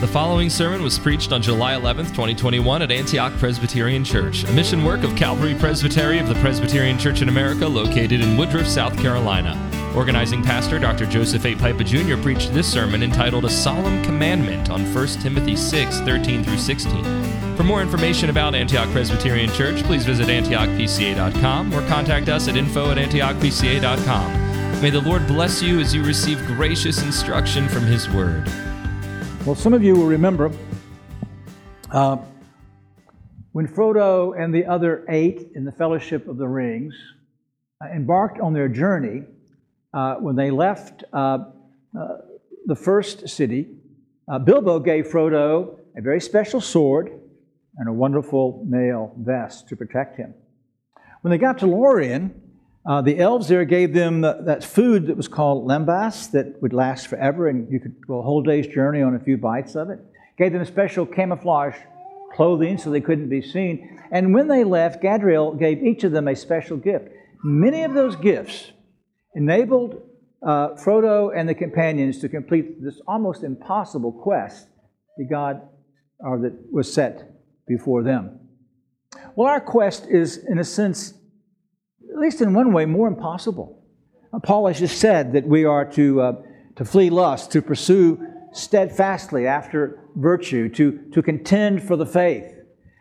The following sermon was preached on July 11th, 2021 at Antioch Presbyterian Church, a mission work of Calvary Presbytery of the Presbyterian Church in America located in Woodruff, South Carolina. Organizing pastor Dr. Joseph A. Pipa Jr. preached this sermon entitled A Solemn Commandment on 1 Timothy 6, 13 through 16. For more information about Antioch Presbyterian Church, please visit antiochpca.com or contact us at info at antiochpca.com. May the Lord bless you as you receive gracious instruction from His Word. Well, some of you will remember uh, when Frodo and the other eight in the Fellowship of the Rings uh, embarked on their journey, uh, when they left uh, uh, the first city, uh, Bilbo gave Frodo a very special sword and a wonderful mail vest to protect him. When they got to Lorien, uh, the elves there gave them that food that was called lembas that would last forever, and you could go a whole day's journey on a few bites of it. Gave them a special camouflage clothing so they couldn't be seen. And when they left, Galadriel gave each of them a special gift. Many of those gifts enabled uh, Frodo and the companions to complete this almost impossible quest that God or that was set before them. Well, our quest is, in a sense, at least in one way, more impossible. Uh, Paul has just said that we are to, uh, to flee lust, to pursue steadfastly after virtue, to, to contend for the faith.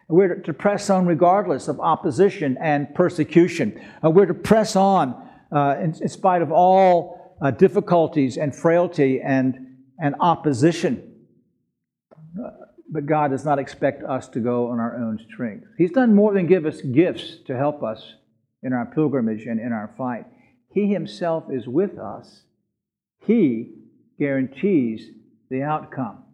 We're to press on regardless of opposition and persecution. Uh, we're to press on uh, in, in, spite of all uh, difficulties and frailty and, and opposition. But God does not expect us to go on our own strength. He's done more than give us gifts to help us in our pilgrimage and in our fight. He Himself is with us. He guarantees the outcome.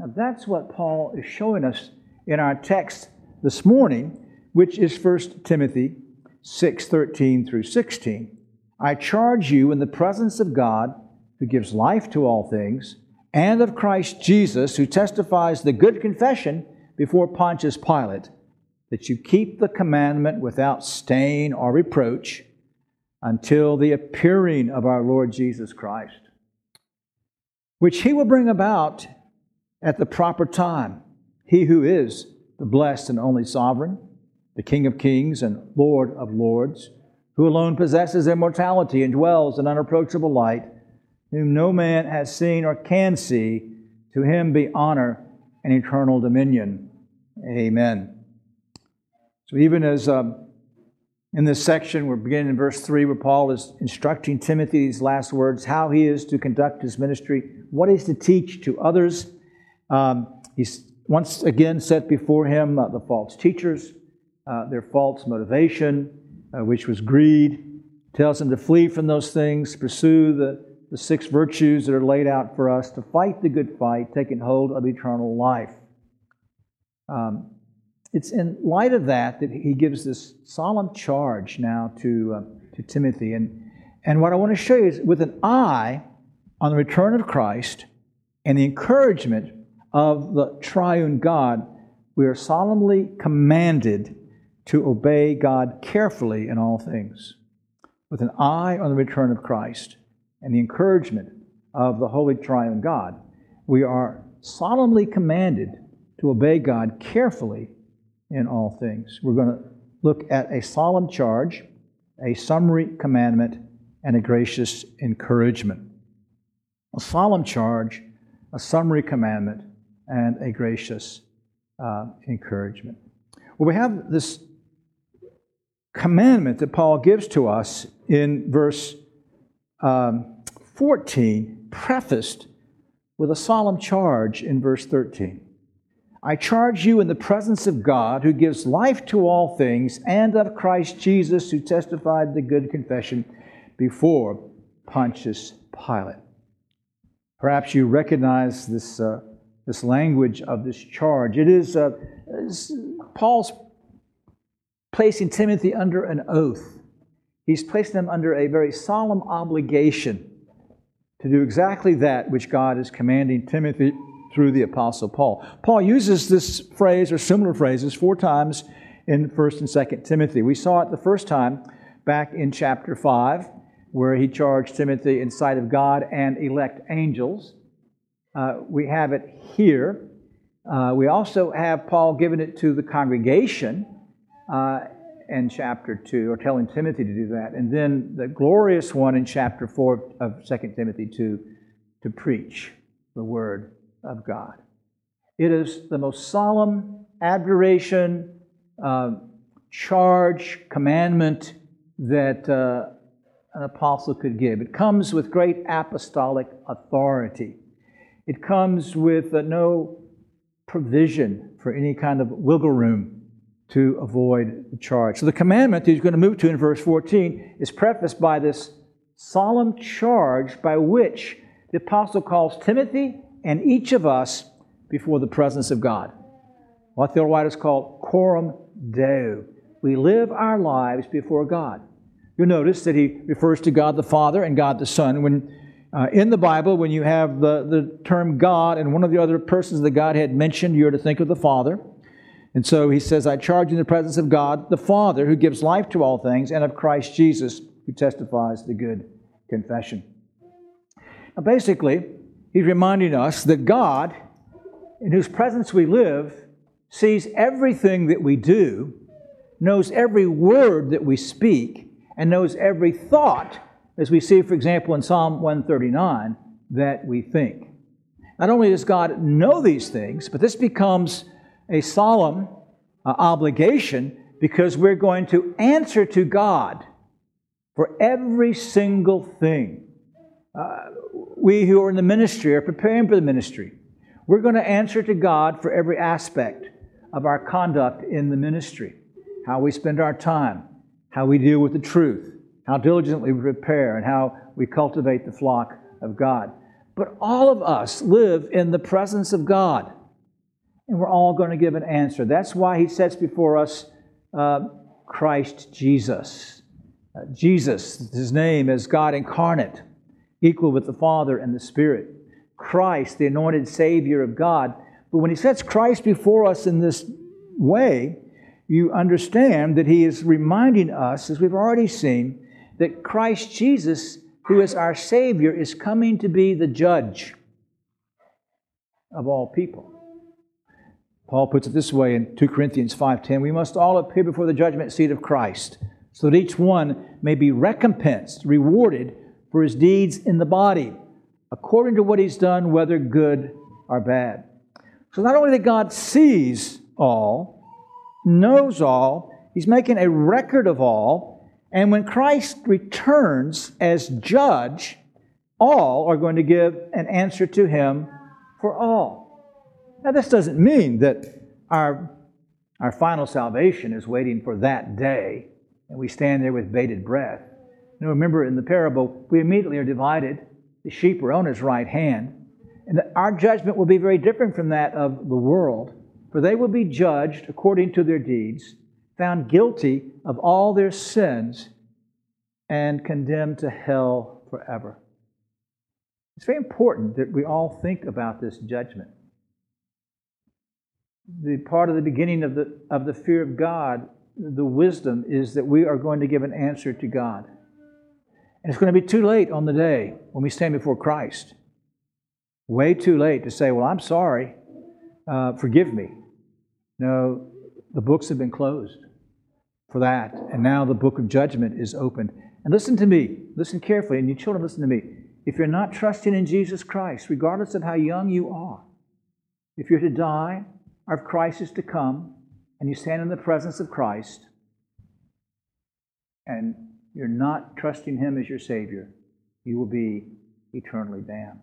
Now, that's what Paul is showing us in our text this morning, which is 1 Timothy 6 13 through 16. I charge you in the presence of God, who gives life to all things, and of Christ Jesus, who testifies the good confession before Pontius Pilate that you keep the commandment without stain or reproach until the appearing of our Lord Jesus Christ, which he will bring about at the proper time. He who is the blessed and only sovereign, the King of kings and Lord of lords, who alone possesses immortality and dwells in unapproachable light, whom no man has seen or can see, to him be honor and eternal dominion. Amen. So, even as um, in this section, we're beginning in verse 3, where Paul is instructing Timothy these last words, how he is to conduct his ministry, what he's to teach to others. Um, he's once again set before him uh, the false teachers, uh, their false motivation, uh, which was greed. Tells him to flee from those things, pursue the, the six virtues that are laid out for us, to fight the good fight, taking hold of eternal life. Um, it's in light of that that he gives this solemn charge now to, uh, to Timothy. And, and what I want to show you is with an eye on the return of Christ and the encouragement of the triune God, we are solemnly commanded to obey God carefully in all things. With an eye on the return of Christ and the encouragement of the Holy Triune God, we are solemnly commanded to obey God carefully in all things. We're going to look at a solemn charge, a summary commandment, and a gracious encouragement. A solemn charge, a summary commandment, and a gracious uh, encouragement. Well, we have this commandment that Paul gives to us in verse um, 14, prefaced with a solemn charge in verse 13. I charge you in the presence of God, who gives life to all things, and of Christ Jesus, who testified the good confession before Pontius Pilate. Perhaps you recognize this, uh, this language of this charge. It is uh, Paul's placing Timothy under an oath. He's placing him under a very solemn obligation to do exactly that which God is commanding Timothy through the Apostle Paul. Paul uses this phrase or similar phrases four times in 1st and 2nd Timothy. We saw it the first time back in chapter 5, where he charged Timothy in sight of God and elect angels. Uh, we have it here. Uh, we also have Paul giving it to the congregation uh, in chapter 2, or telling Timothy to do that. And then the glorious one in chapter 4 of 2 Timothy 2 to preach the word of God. It is the most solemn adjuration, uh, charge, commandment that uh, an apostle could give. It comes with great apostolic authority. It comes with uh, no provision for any kind of wiggle room to avoid the charge. So the commandment that he's going to move to in verse 14 is prefaced by this solemn charge by which the apostle calls Timothy and each of us before the presence of God. What the old writers call coram deo. We live our lives before God. You'll notice that he refers to God the Father and God the Son. When uh, in the Bible, when you have the, the term God and one of the other persons the Godhead mentioned, you're to think of the Father. And so he says, I charge you in the presence of God, the Father, who gives life to all things, and of Christ Jesus, who testifies the good confession. Now, basically, he's reminding us that God, in whose presence we live, sees everything that we do, knows every word that we speak, and knows every thought, as we see, for example, in Psalm 139, that we think. Not only does God know these things, but this becomes a solemn uh, obligation because we're going to answer to God for every single thing. Uh, we who are in the ministry are preparing for the ministry. We're going to answer to God for every aspect of our conduct in the ministry how we spend our time, how we deal with the truth, how diligently we prepare, and how we cultivate the flock of God. But all of us live in the presence of God and we're all going to give an answer. That's why he sets before us uh, Christ Jesus. Uh, Jesus, his name is God incarnate, equal with the Father and the Spirit. Christ, the anointed Savior of God. But when he sets Christ before us in this way, you understand that he is reminding us, as we've already seen, that Christ Jesus, who is our Savior, is coming to be the judge of all people. Paul puts it this way in 2 Corinthians 5:10, we must all appear before the judgment seat of Christ, so that each one may be recompensed, rewarded for his deeds in the body, according to what he's done, whether good or bad. So not only that God sees all, knows all, he's making a record of all, and when Christ returns as judge, all are going to give an answer to him for all. Now, this doesn't mean that our, our final salvation is waiting for that day and we stand there with bated breath. Know, remember in the parable, we immediately are divided. The sheep are on his right hand. And our judgment will be very different from that of the world, for they will be judged according to their deeds, found guilty of all their sins, and condemned to hell forever. It's very important that we all think about this judgment the part of the beginning of the, of the fear of God, the wisdom is that we are going to give an answer to God. And it's going to be too late on the day when we stand before Christ. Way too late to say, Well, I'm sorry, uh, forgive me. No, the books have been closed for that. And now the book of judgment is opened. And listen to me, listen carefully, and you children, listen to me. If you're not trusting in Jesus Christ, regardless of how young you are, if you're to die, of Christ is to come, and you stand in the presence of Christ, and you're not trusting Him as your Savior, you will be eternally damned.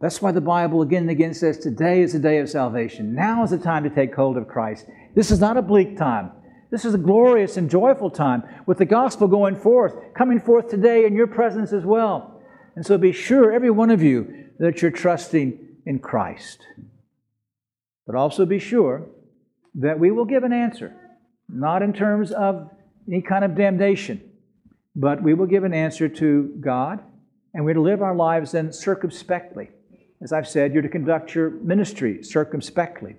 That's why the Bible again and again says today is the day of salvation. Now is the time to take hold of Christ. This is not a bleak time. This is a glorious and joyful time with the gospel going forth, coming forth today in your presence as well. And so be sure, every one of you, that you're trusting in Christ. But also be sure that we will give an answer, not in terms of any kind of damnation, but we will give an answer to God, and we're to live our lives then circumspectly. As I've said, you're to conduct your ministry circumspectly.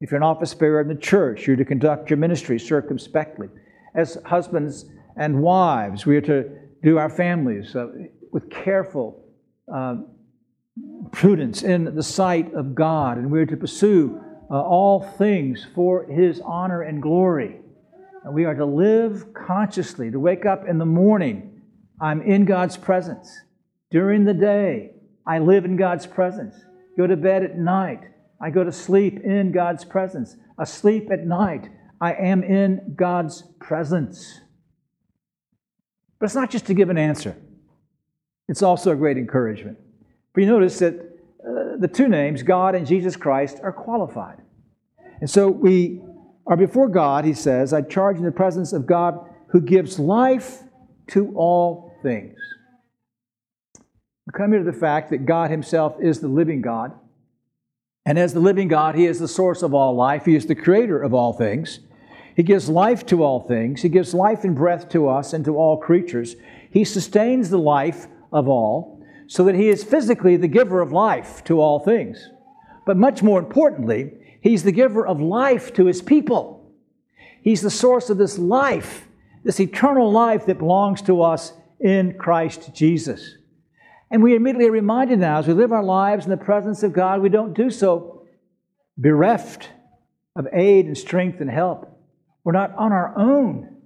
If you're an office bearer in the church, you're to conduct your ministry circumspectly. As husbands and wives, we are to do our families uh, with careful uh, prudence in the sight of God, and we're to pursue uh, all things for His honor and glory. We are to live consciously, to wake up in the morning, I'm in God's presence. During the day, I live in God's presence. Go to bed at night, I go to sleep in God's presence. Asleep at night, I am in God's presence. But it's not just to give an answer, it's also a great encouragement. For you notice that uh, the two names, God and Jesus Christ, are qualified. And so we are before God, he says, I charge in the presence of God who gives life to all things. We come here to the fact that God himself is the living God. And as the living God, he is the source of all life, he is the creator of all things. He gives life to all things. He gives life and breath to us and to all creatures. He sustains the life of all so that He is physically the giver of life to all things. But much more importantly, He's the giver of life to His people. He's the source of this life, this eternal life that belongs to us in Christ Jesus. And we immediately are reminded now, as we live our lives in the presence of God, we don't do so bereft of aid and strength and help. We're not on our own.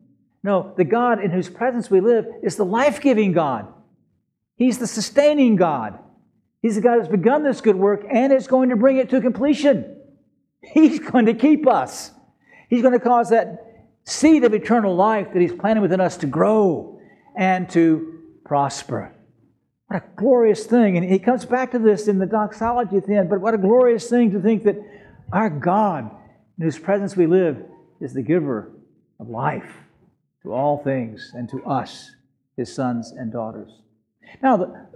No, the God in whose presence we live is the life giving God. He's the sustaining God. He's the God who's begun this good work and is going to bring it to completion. He's going to keep us. He's going to cause that seed of eternal life that He's planted within us to grow and to prosper. What a glorious thing. And he comes back to this in the doxology at the end, but what a glorious thing to think that our God, in whose presence we live, is the giver of life to all things and to us, his sons and daughters. Now, the,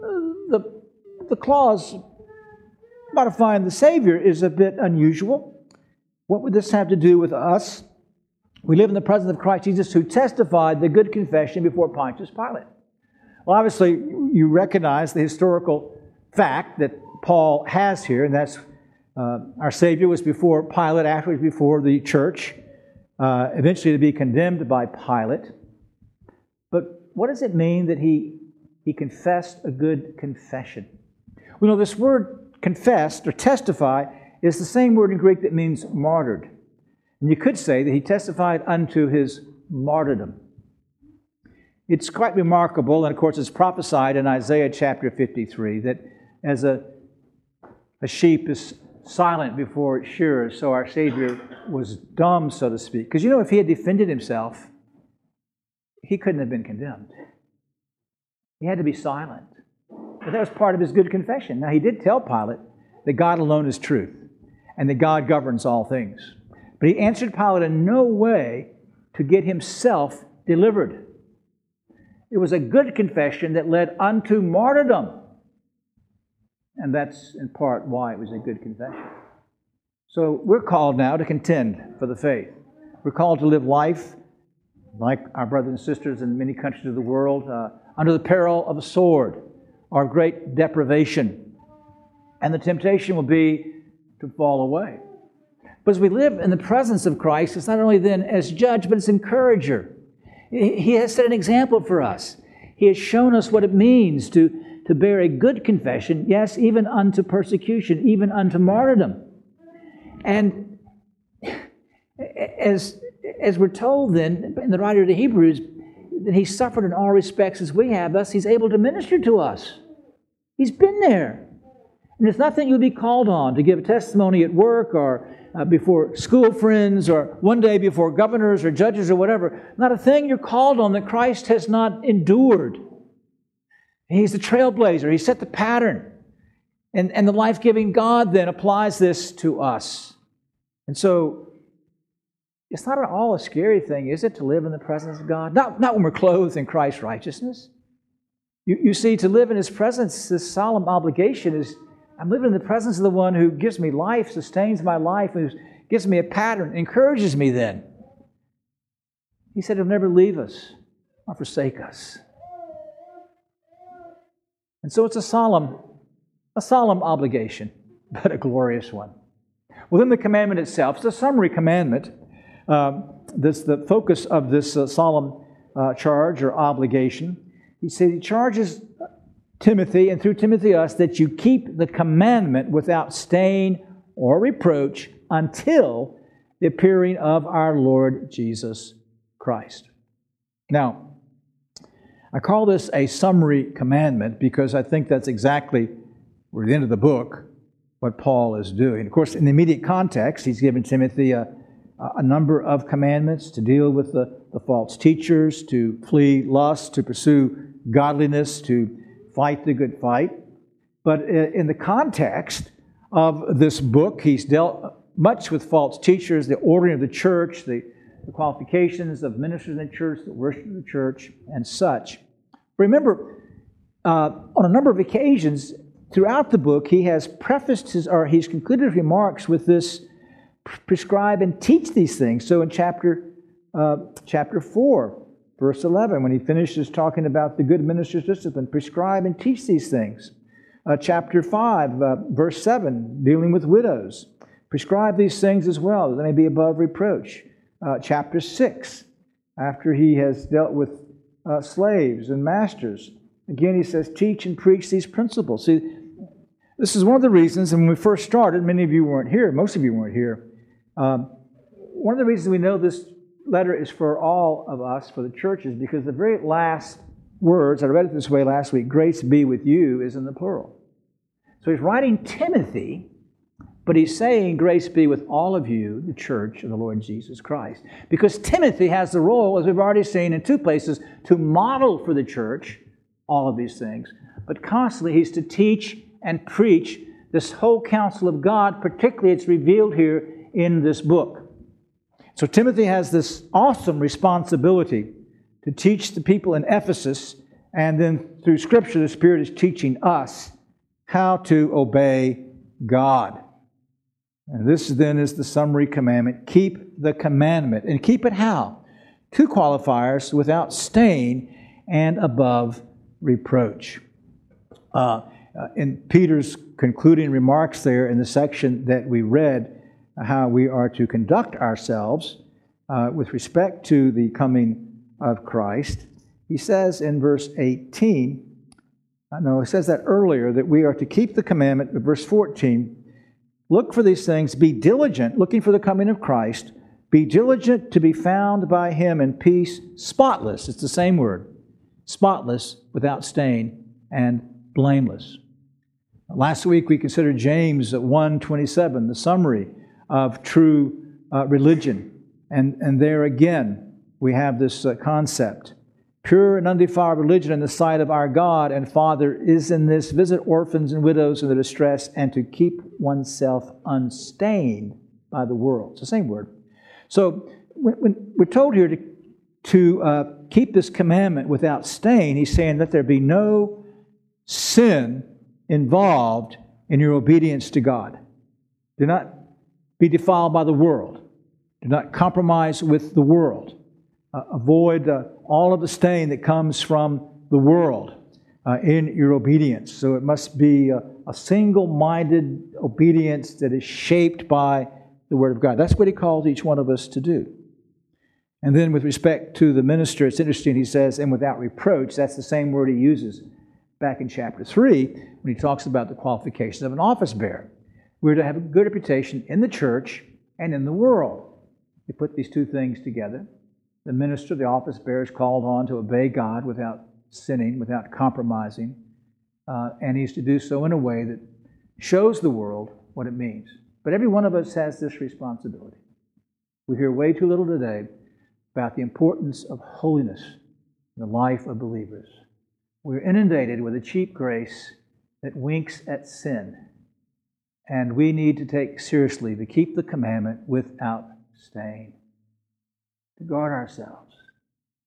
the, the clause modifying the Savior is a bit unusual. What would this have to do with us? We live in the presence of Christ Jesus, who testified the good confession before Pontius Pilate. Well, obviously, you recognize the historical fact that Paul has here, and that's uh, our Savior was before Pilate, afterwards before the church uh, eventually to be condemned by Pilate. But what does it mean that he, he confessed a good confession? We know this word confessed or testify is the same word in Greek that means martyred. And you could say that he testified unto his martyrdom. It's quite remarkable, and of course, it's prophesied in Isaiah chapter 53 that as a, a sheep is silent before its shearers, so our Savior was dumb, so to speak. Because you know, if he had defended himself, he couldn't have been condemned. He had to be silent. But that was part of his good confession. Now, he did tell Pilate that God alone is truth and that God governs all things. But he answered Pilate in no way to get himself delivered. It was a good confession that led unto martyrdom. And that's in part why it was a good confession. So we're called now to contend for the faith. We're called to live life like our brothers and sisters in many countries of the world uh, under the peril of a sword or great deprivation. And the temptation will be to fall away. But as we live in the presence of Christ, it's not only then as judge, but as encourager. He has set an example for us. He has shown us what it means to to bear a good confession, yes, even unto persecution, even unto martyrdom. And as, as we're told then in the writer of the Hebrews, that he suffered in all respects as we have, thus he's able to minister to us. He's been there. And it's not that you'll be called on to give a testimony at work or uh, before school friends or one day before governors or judges or whatever. Not a thing you're called on that Christ has not endured. He's the trailblazer. He set the pattern. And, and the life giving God then applies this to us. And so it's not at all a scary thing, is it, to live in the presence of God? Not, not when we're clothed in Christ's righteousness. You, you see, to live in His presence, this solemn obligation is I'm living in the presence of the one who gives me life, sustains my life, who gives me a pattern, encourages me then. He said He'll never leave us or forsake us. And so it's a solemn, a solemn obligation, but a glorious one. Within the commandment itself, it's a summary commandment. Um, this the focus of this uh, solemn uh, charge or obligation. He said he charges Timothy, and through Timothy us, that you keep the commandment without stain or reproach until the appearing of our Lord Jesus Christ. Now, I call this a summary commandment because I think that's exactly, at the end of the book, what Paul is doing. Of course, in the immediate context, he's given Timothy a, a number of commandments to deal with the, the false teachers, to flee lust, to pursue godliness, to fight the good fight. But in the context of this book, he's dealt much with false teachers, the ordering of the church, the, the qualifications of ministers in the church, the worship of the church, and such. Remember, uh, on a number of occasions throughout the book, he has prefaced his, or he's concluded remarks with this prescribe and teach these things. So in chapter, uh, chapter 4, verse 11, when he finishes talking about the good minister's discipline, prescribe and teach these things. Uh, chapter 5, uh, verse 7, dealing with widows, prescribe these things as well, that they may be above reproach. Uh, chapter 6, after he has dealt with uh, slaves and masters, again he says, teach and preach these principles. See, this is one of the reasons, and when we first started, many of you weren't here, most of you weren't here. Um, one of the reasons we know this letter is for all of us, for the churches, because the very last words, I read it this way last week, grace be with you, is in the plural. So he's writing Timothy, but he's saying, Grace be with all of you, the church of the Lord Jesus Christ. Because Timothy has the role, as we've already seen in two places, to model for the church all of these things. But constantly he's to teach and preach this whole counsel of God, particularly it's revealed here in this book. So Timothy has this awesome responsibility to teach the people in Ephesus, and then through Scripture, the Spirit is teaching us how to obey God. And this then is the summary commandment keep the commandment. And keep it how? Two qualifiers without stain and above reproach. Uh, uh, in Peter's concluding remarks there in the section that we read, how we are to conduct ourselves uh, with respect to the coming of Christ, he says in verse 18, uh, no, he says that earlier, that we are to keep the commandment, verse 14, look for these things, be diligent, looking for the coming of Christ, be diligent to be found by him in peace, spotless, it's the same word, spotless, without stain, and blameless. Last week we considered James 1:27, the summary of true uh, religion. And, and there again, we have this uh, concept. Pure and undefiled religion in the sight of our God and Father is in this visit orphans and widows in their distress and to keep oneself unstained by the world. It's the same word. So when, when we're told here to, to uh, keep this commandment without stain, he's saying that there be no sin involved in your obedience to God. Do not be defiled by the world. Do not compromise with the world. Uh, avoid uh, all of the stain that comes from the world uh, in your obedience. So it must be a, a single minded obedience that is shaped by the Word of God. That's what He calls each one of us to do. And then, with respect to the minister, it's interesting, he says, and without reproach, that's the same word he uses back in chapter 3 when he talks about the qualifications of an office bearer. We're to have a good reputation in the church and in the world. You put these two things together. The minister, the office bearer, is called on to obey God without sinning, without compromising, uh, and he's to do so in a way that shows the world what it means. But every one of us has this responsibility. We hear way too little today about the importance of holiness in the life of believers. We're inundated with a cheap grace that winks at sin. And we need to take seriously to keep the commandment without stain, to guard ourselves,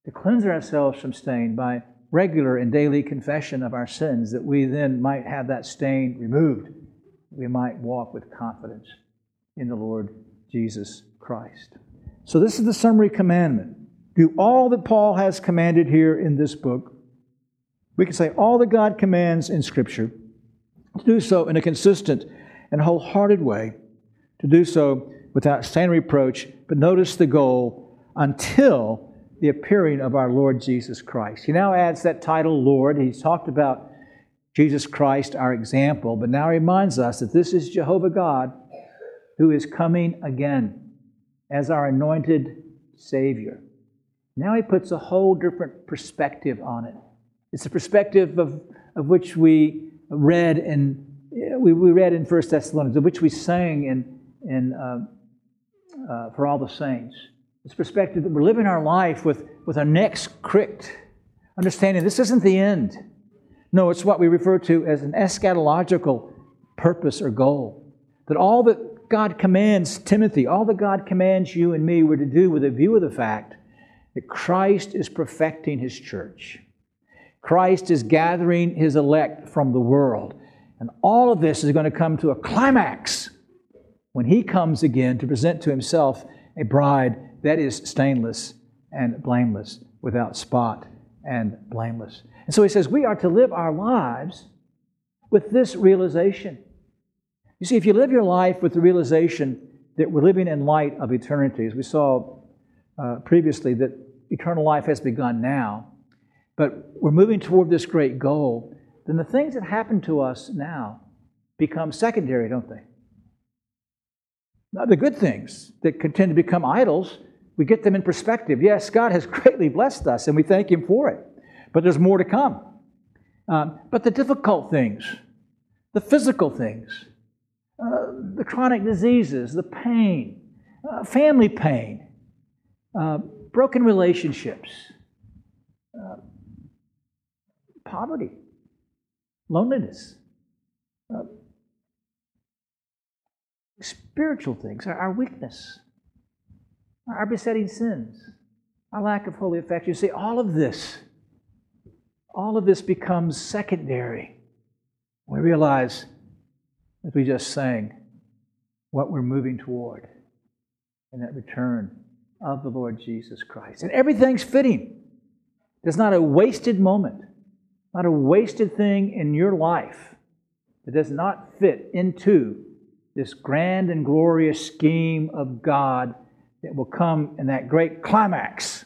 to cleanse ourselves from stain by regular and daily confession of our sins, that we then might have that stain removed. We might walk with confidence in the Lord Jesus Christ. So, this is the summary commandment. Do all that Paul has commanded here in this book. We can say all that God commands in Scripture to do so in a consistent and wholehearted way, to do so without stain reproach, but notice the goal until the appearing of our Lord Jesus Christ. He now adds that title, Lord. He's talked about Jesus Christ, our example, but now reminds us that this is Jehovah God who is coming again as our anointed Savior. Now he puts a whole different perspective on it. It's a perspective of, of which we read in we, we read in First Thessalonians, which we sang in, in uh, uh, for all the saints. This perspective that we're living our life with, with our necks cricked, understanding this isn't the end. No, it's what we refer to as an eschatological purpose or goal. That all that God commands Timothy, all that God commands you and me, were to do with a view of the fact that Christ is perfecting his church. Christ is gathering his elect from the world. And all of this is going to come to a climax when he comes again to present to himself a bride that is stainless and blameless, without spot and blameless. And so he says we are to live our lives with this realization. You see, if you live your life with the realization that we're living in light of eternity, as we saw uh, previously, that eternal life has begun now, but we're moving toward this great goal, then the things that happen to us now become secondary, don't they? Now, the good things that tend to become idols, we get them in perspective. Yes, God has greatly blessed us, and we thank Him for it. But there's more to come. Um, but the difficult things, the physical things, uh, the chronic diseases, the pain, uh, family pain, uh, broken relationships, uh, poverty, loneliness, uh, spiritual things, our, our weakness, our besetting sins, our lack of holy affection. You see, all of this, all of this becomes secondary. We realize, as we just sang, what we're moving toward in that return of the Lord Jesus Christ. And everything's fitting. There's not a wasted moment, not a wasted thing in your life that does not fit into this grand and glorious scheme of God that will come in that great climax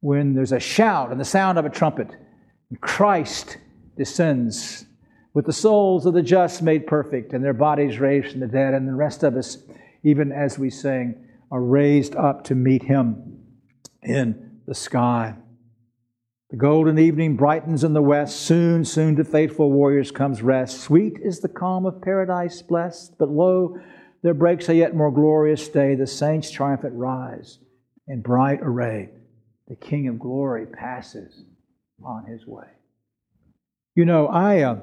when there's a shout and the sound of a trumpet. And Christ descends with the souls of the just made perfect and their bodies raised from the dead, and the rest of us, even as we sing, are raised up to meet him in the sky. The golden evening brightens in the west. Soon, soon to faithful warriors comes rest. Sweet is the calm of paradise blessed. But lo, there breaks a yet more glorious day. The saints triumphant rise in bright array. The King of glory passes on his way. You know, I, uh,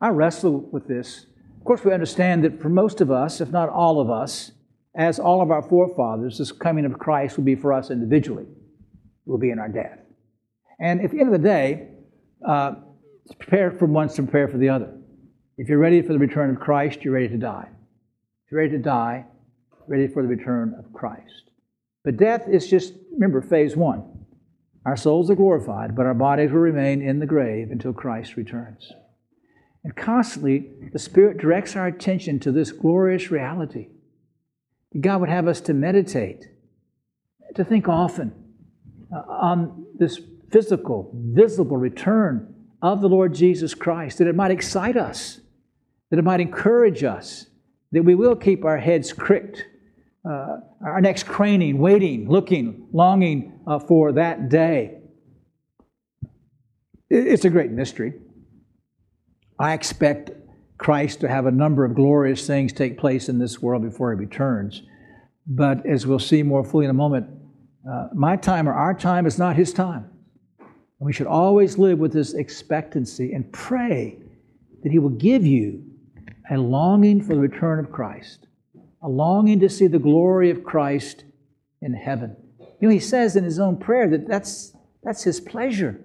I wrestle with this. Of course, we understand that for most of us, if not all of us, as all of our forefathers, this coming of Christ will be for us individually. It will be in our death. And at the end of the day, uh, prepare for one to prepare for the other. If you're ready for the return of Christ, you're ready to die. If you're ready to die, ready for the return of Christ. But death is just, remember, phase one. Our souls are glorified, but our bodies will remain in the grave until Christ returns. And constantly, the Spirit directs our attention to this glorious reality. God would have us to meditate, to think often uh, on this physical, visible return of the Lord Jesus Christ, that it might excite us, that it might encourage us, that we will keep our heads cricked, uh, our necks craning, waiting, looking, longing uh, for that day. It's a great mystery. I expect Christ to have a number of glorious things take place in this world before he returns. But as we'll see more fully in a moment, uh, my time or our time is not his time. And we should always live with this expectancy and pray that He will give you a longing for the return of Christ, a longing to see the glory of Christ in heaven. You know, He says in His own prayer that that's, that's His pleasure.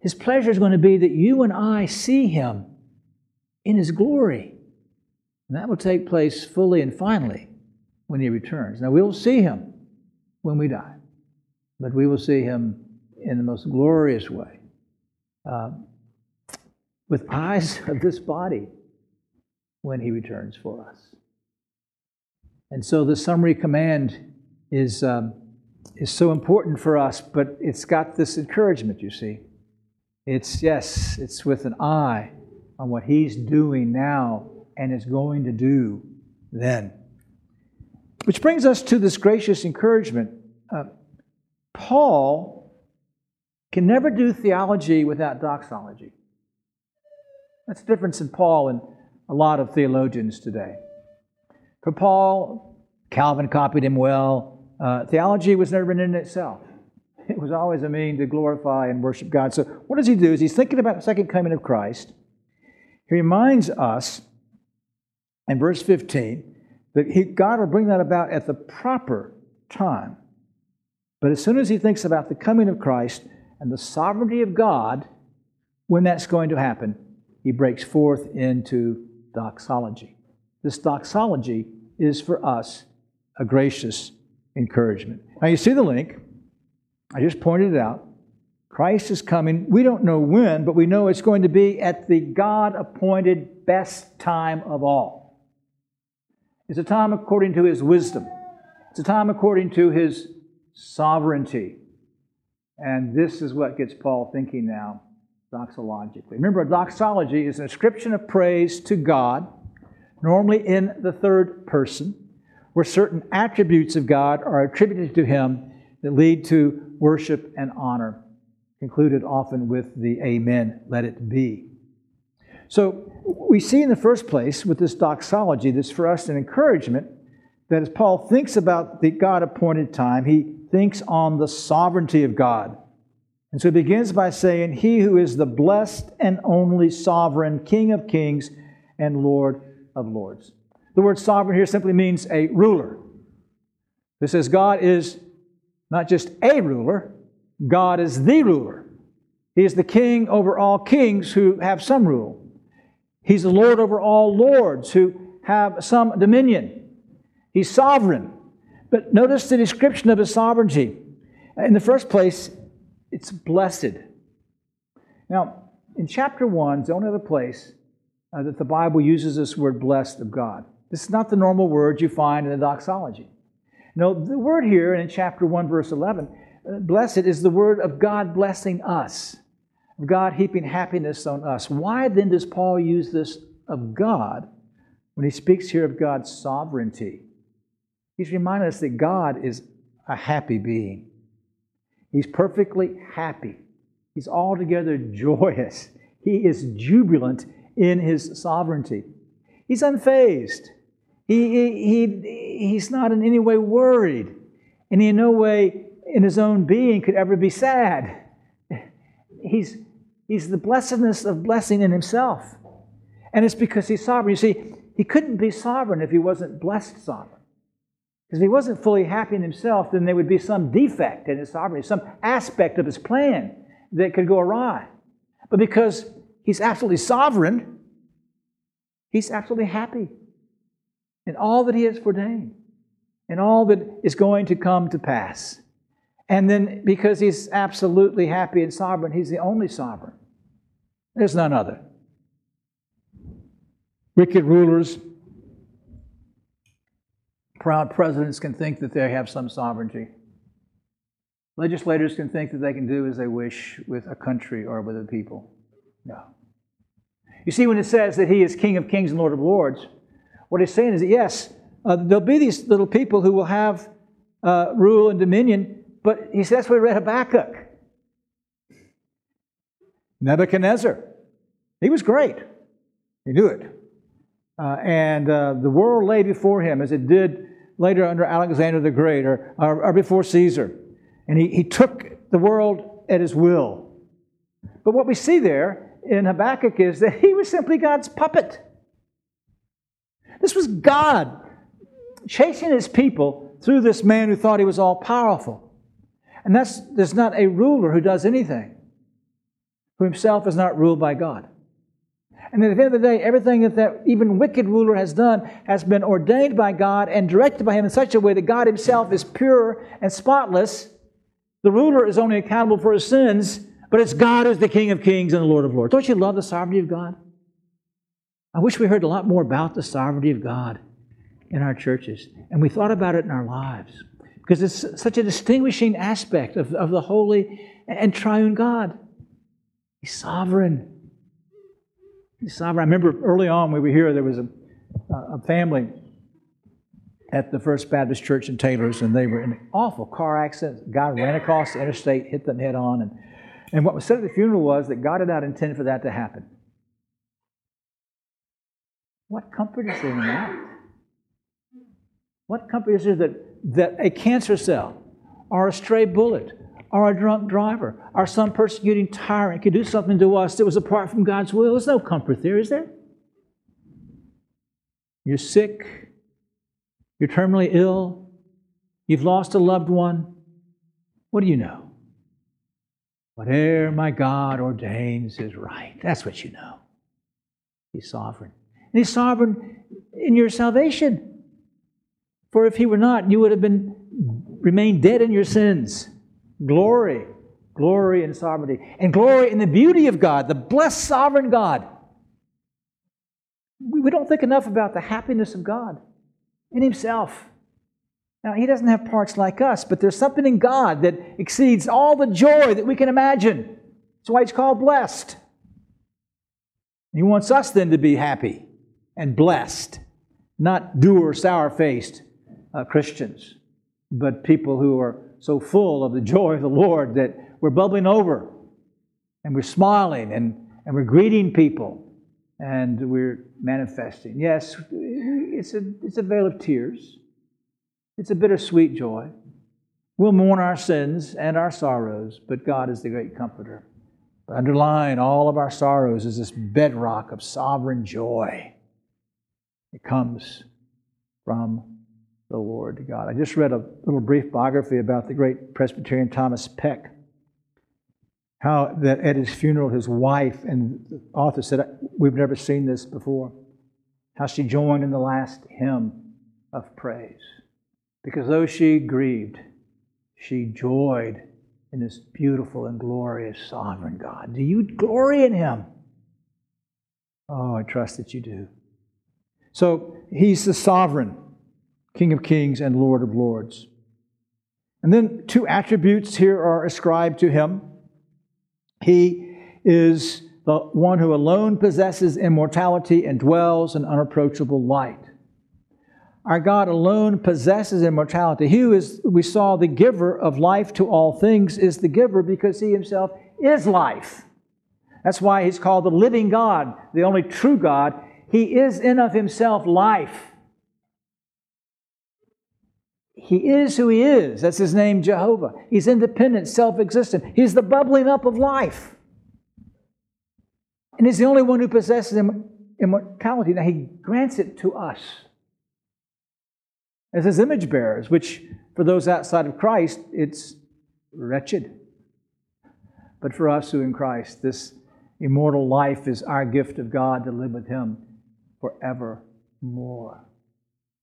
His pleasure is going to be that you and I see Him in His glory. And that will take place fully and finally when He returns. Now, we'll see Him when we die, but we will see Him in the most glorious way uh, with eyes of this body when he returns for us. And so the summary command is, um, is so important for us, but it's got this encouragement, you see. It's, yes, it's with an eye on what He's doing now and is going to do then. Which brings us to this gracious encouragement. Uh, Paul can never do theology without doxology. That's the difference in Paul and a lot of theologians today. For Paul, Calvin copied him well. Uh, theology was never in itself. It was always a mean to glorify and worship God. So, what does he do? Is he's thinking about the second coming of Christ. He reminds us in verse 15 that he, God will bring that about at the proper time. But as soon as he thinks about the coming of Christ and the sovereignty of God, when that's going to happen, he breaks forth into doxology. This doxology is for us a gracious encouragement. Now, you see the link. I just pointed it out. Christ is coming. We don't know when, but we know it's going to be at the God appointed best time of all. It's a time according to his wisdom, it's a time according to his sovereignty. And this is what gets Paul thinking now doxologically. Remember, a doxology is an ascription of praise to God, normally in the third person, where certain attributes of God are attributed to him that lead to worship and honor, concluded often with the Amen, let it be. So we see in the first place with this doxology, this for us an encouragement that as Paul thinks about the God appointed time, he thinks on the sovereignty of God. And so he begins by saying, He who is the blessed and only sovereign, King of kings and Lord of lords. The word sovereign here simply means a ruler. This says God is not just a ruler, God is the ruler. He is the king over all kings who have some rule. He's the Lord over all lords who have some dominion. He's sovereign. But notice the description of his sovereignty. In the first place, it's blessed. Now, in chapter 1, it's the only other place uh, that the Bible uses this word blessed of God. This is not the normal word you find in the doxology. No, the word here in chapter 1, verse 11, uh, blessed is the word of God blessing us, of God heaping happiness on us. Why then does Paul use this of God when he speaks here of God's sovereignty? He's reminding us that God is a happy being. He's perfectly happy. He's altogether joyous. He is jubilant in his sovereignty. He's unfazed. He, he, he, he's not in any way worried. And he in no way in his own being could ever be sad. He's, he's the blessedness of blessing in himself. And it's because he's sovereign. You see, he couldn't be sovereign if he wasn't blessed sovereign. Because if he wasn't fully happy in himself, then there would be some defect in his sovereignty, some aspect of his plan that could go awry. But because he's absolutely sovereign, he's absolutely happy in all that he has ordained and all that is going to come to pass. And then because he's absolutely happy and sovereign, he's the only sovereign. There's none other. Wicked rulers presidents can think that they have some sovereignty. Legislators can think that they can do as they wish with a country or with a people. No. You see, when it says that he is King of kings and Lord of lords, what he's saying is that yes, uh, there'll be these little people who will have uh, rule and dominion, but he says that's we read Habakkuk. Nebuchadnezzar. He was great. He knew it. Uh, and uh, the world lay before him as it did later under Alexander the Great or, or, or before Caesar. And he, he took the world at his will. But what we see there in Habakkuk is that he was simply God's puppet. This was God chasing his people through this man who thought he was all powerful. And that's, there's not a ruler who does anything who himself is not ruled by God. And at the end of the day, everything that that even wicked ruler has done has been ordained by God and directed by Him in such a way that God Himself is pure and spotless. The ruler is only accountable for his sins, but it's God who's the King of kings and the Lord of lords. Don't you love the sovereignty of God? I wish we heard a lot more about the sovereignty of God in our churches and we thought about it in our lives because it's such a distinguishing aspect of, of the holy and triune God. He's sovereign. I remember early on we were here, there was a, a family at the First Baptist Church in Taylors, and they were in an awful car accident. A guy ran across the interstate, hit them head on, and, and what was said at the funeral was that God had not intended for that to happen. What comfort is there in that? What comfort is there that, that a cancer cell or a stray bullet or a drunk driver or some persecuting tyrant could do something to us that was apart from God's will? There's no comfort there, is there? You're sick, you're terminally ill, you've lost a loved one. What do you know? Whatever my God ordains is right. That's what you know. He's sovereign. And He's sovereign in your salvation. For if He were not, you would have been remained dead in your sins. Glory, glory in sovereignty, and glory in the beauty of God, the blessed sovereign God. We don't think enough about the happiness of God in Himself. Now, He doesn't have parts like us, but there's something in God that exceeds all the joy that we can imagine. That's why He's called blessed. He wants us then to be happy and blessed, not dour, sour faced uh, Christians, but people who are so full of the joy of the Lord that we're bubbling over and we're smiling and, and we're greeting people and we're manifesting. Yes, it's a, it's a vale of tears, it's a bittersweet joy. We'll mourn our sins and our sorrows, but God is the great comforter. But underlying all of our sorrows is this bedrock of sovereign joy. It comes from the Lord God. I just read a little brief biography about the great Presbyterian Thomas Peck. How that at his funeral, his wife and the author said, We've never seen this before. How she joined in the last hymn of praise. Because though she grieved, she joyed in this beautiful and glorious sovereign God. Do you glory in Him? Oh, I trust that you do. So He's the sovereign, King of kings and Lord of lords. And then two attributes here are ascribed to Him. He is the one who alone possesses immortality and dwells in unapproachable light. Our God alone possesses immortality. He who is, we saw, the giver of life to all things is the giver because he himself is life. That's why he's called the living God, the only true God. He is in of himself life. He is who he is. That's his name, Jehovah. He's independent, self existent. He's the bubbling up of life. And he's the only one who possesses immortality. Now, he grants it to us as his image bearers, which for those outside of Christ, it's wretched. But for us who in Christ, this immortal life is our gift of God to live with him forevermore.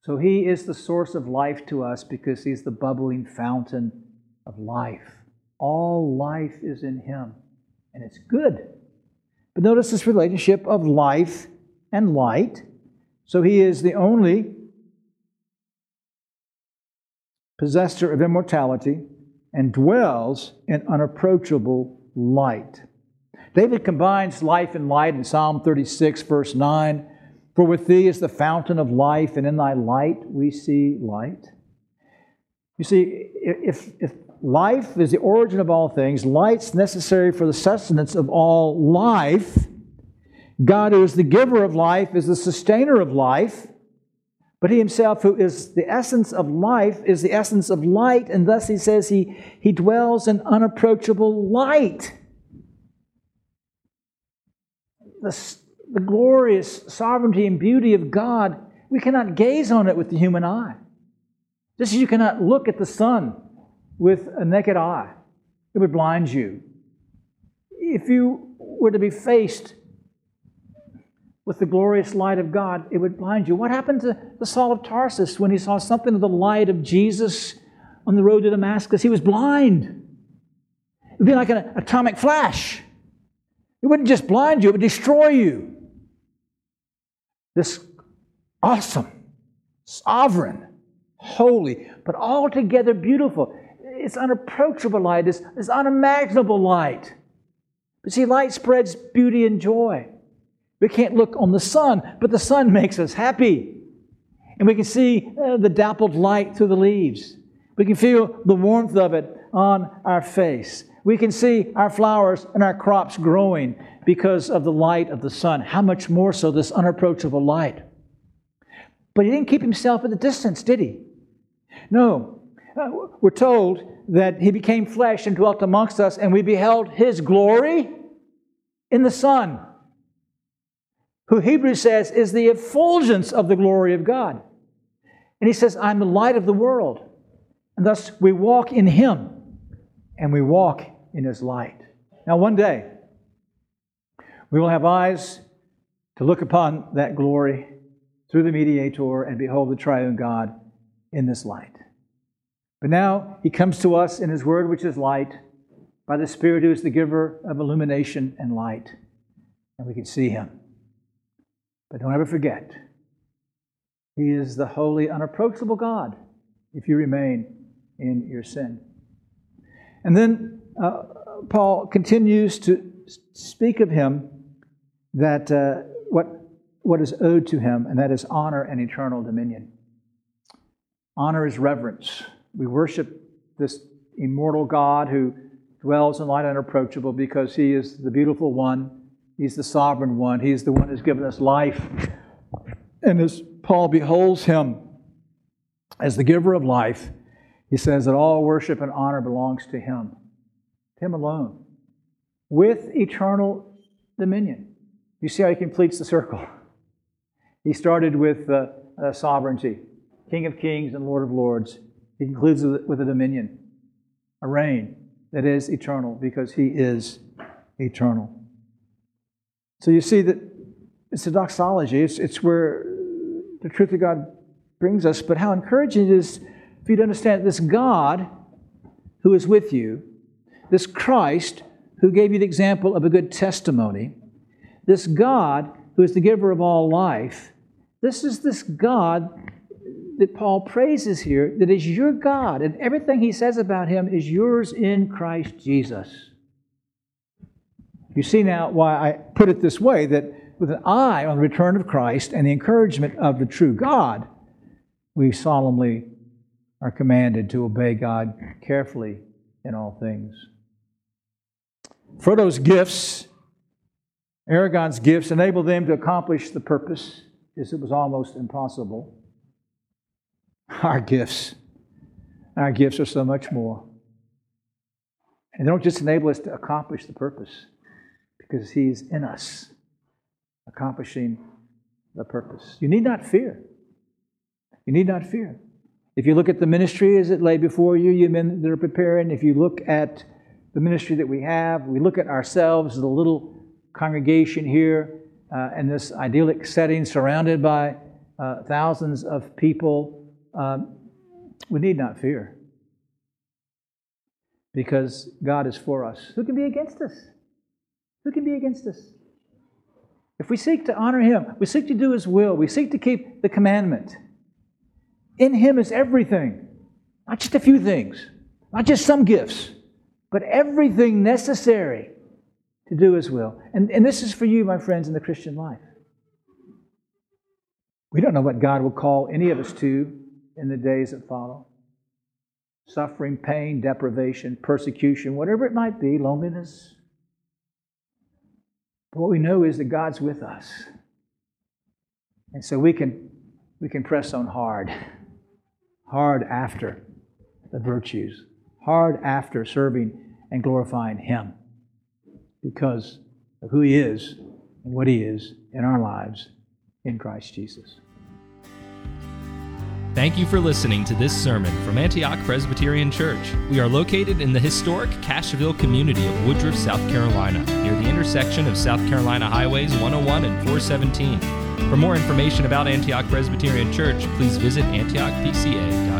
So he is the source of life to us because he's the bubbling fountain of life. All life is in him, and it's good. But notice this relationship of life and light. So he is the only possessor of immortality, and dwells in unapproachable light. David combines life and light in Psalm 36, verse 9. For with thee is the fountain of life, and in thy light we see light. You see, if, if life is the origin of all things, light's necessary for the sustenance of all life. God, who is the giver of life, is the sustainer of life. But he himself, who is the essence of life, is the essence of light, and thus he says he, he dwells in unapproachable light. The, the glorious sovereignty and beauty of God, we cannot gaze on it with the human eye. Just as you cannot look at the sun with a naked eye, it would blind you. If you were to be faced with the glorious light of God, it would blind you. What happened to the Saul of Tarsus when he saw something of the light of Jesus on the road to Damascus? He was blind. It would be like an atomic flash. It wouldn't just blind you, it would destroy you. This awesome, sovereign, holy, but altogether beautiful. It's unapproachable light, it's, it's unimaginable light. But see, light spreads beauty and joy. We can't look on the sun, but the sun makes us happy. And we can see uh, the dappled light through the leaves. We can feel the warmth of it on our face. We can see our flowers and our crops growing because of the light of the sun. How much more so this unapproachable light? But he didn't keep himself at a distance, did he? No. Uh, we're told that he became flesh and dwelt amongst us, and we beheld his glory in the Son, who Hebrews says is the effulgence of the glory of God. And he says, I'm the light of the world. And thus we walk in him and we walk in his light. Now, one day, we will have eyes to look upon that glory through the mediator and behold the triune God in this light. But now he comes to us in his word, which is light, by the Spirit who is the giver of illumination and light, and we can see him. But don't ever forget, he is the holy, unapproachable God if you remain in your sin. And then uh, Paul continues to speak of him that uh, what, what is owed to him, and that is honor and eternal dominion. Honor is reverence. We worship this immortal God who dwells in light unapproachable because he is the beautiful one, he's the sovereign one, he's the one who's given us life. And as Paul beholds him as the giver of life, he says that all worship and honor belongs to him, him alone, with eternal dominion. You see how he completes the circle. He started with uh, uh, sovereignty, King of kings and Lord of lords. He concludes with a dominion, a reign that is eternal because he is eternal. So you see that it's a doxology, it's, it's where the truth of God brings us, but how encouraging it is for you to understand this God who is with you, this Christ who gave you the example of a good testimony, this God who is the giver of all life, this is this God that Paul praises here that is your God, and everything he says about him is yours in Christ Jesus. You see now why I put it this way that with an eye on the return of Christ and the encouragement of the true God, we solemnly are commanded to obey God carefully in all things. Frodo's gifts, Aragorn's gifts, enabled them to accomplish the purpose, as it was almost impossible. Our gifts, our gifts are so much more. And they don't just enable us to accomplish the purpose, because He's in us, accomplishing the purpose. You need not fear. You need not fear. If you look at the ministry as it lay before you, you men that are preparing, if you look at the ministry that we have, we look at ourselves as a little congregation here uh, in this idyllic setting surrounded by uh, thousands of people, um, we need not fear. Because God is for us. Who can be against us? Who can be against us? If we seek to honor Him, we seek to do His will, we seek to keep the commandment. In Him is everything, not just a few things, not just some gifts, but everything necessary to do His will. And, and this is for you, my friends, in the Christian life. We don't know what God will call any of us to in the days that follow suffering, pain, deprivation, persecution, whatever it might be, loneliness. But what we know is that God's with us. And so we can, we can press on hard hard after the virtues, hard after serving and glorifying Him because of who He is and what He is in our lives in Christ Jesus. Thank you for listening to this sermon from Antioch Presbyterian Church. We are located in the historic Cashville community of Woodruff, South Carolina, near the intersection of South Carolina Highways 101 and 417. For more information about Antioch Presbyterian Church, please visit antiochpca.com.